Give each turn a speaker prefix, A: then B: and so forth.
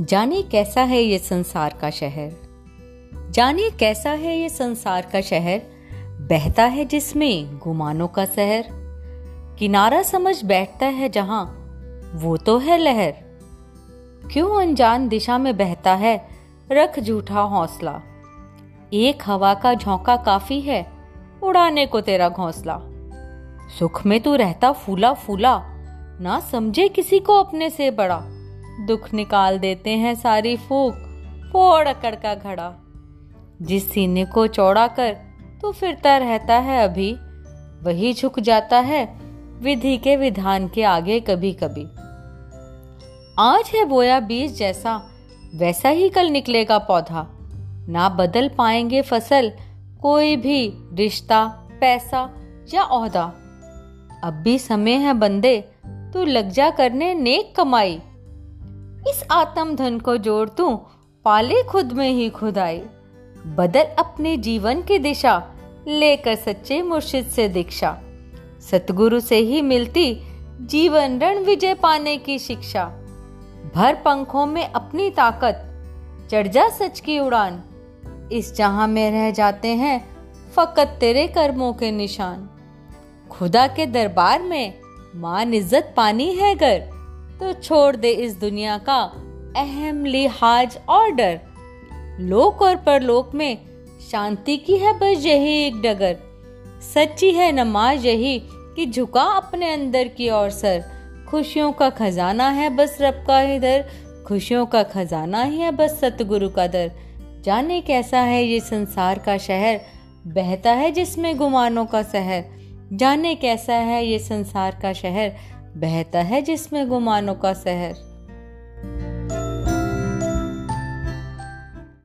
A: जाने कैसा है ये संसार का शहर। जाने कैसा है ये संसार का शहर। बहता है जिसमें गुमानों का शहर किनारा समझ बैठता है जहाँ, वो तो है लहर। क्यों अनजान दिशा में बहता है? रख झूठा हौसला। एक हवा का झोंका काफ़ी है, उड़ाने को तेरा घोंसला। सुख में तू रहता फूला फूला, ना समझे किसी को अपने से बड़ा। दुख निकाल देते हैं सारी फूक। फोड़ अकड़ का घड़ा। जिस सीने को चौड़ा कर तो फिरता रहता है अभी। वही झुक जाता है विधि के विधान के आगे कभी कभी आज है बोया बीज जैसा, वैसा ही कल निकलेगा पौधा। ना बदल पाएँगे फ़सल, कोई भी रिश्ता, पैसा या ओहदा अब भी समय है बंदे, तू लग जा करने नेक कमाई। इस आत्म धन को जोड़ तू, पाले खुद में ही खुदाई बदल अपने जीवन की दिशा, लेकर सच्चे मुर्शिद से दीक्षा। सतगुरु से ही मिलती जीवन रण विजय पाने की शिक्षा। भर पंखों में अपनी ताकत, चढ़ जा सच की उड़ान। इस जहाँ में रह जाते हैं, फकत तेरे कर्मों के निशान। खुदा के दरबार में मान इज़्ज़त पानी है घर। तो छोड़ दे इस दुनिया का अहम लिहाज और डर। लोक और परलोक में शांति की है बस यही एक डगर। सच्ची है नमाज़ यही कि झुका अपने अंदर की ओर सर। खुशियों का खजाना है बस रब का ही दर। खुशियों का खजाना ही है बस सतगुरु का दर। जाने कैसा है ये संसार का शहर? बहता है जिसमें गुमानों का शहर जाने कैसा है ये संसार का शहर? बहता है जिसमें गुमानों का शहर।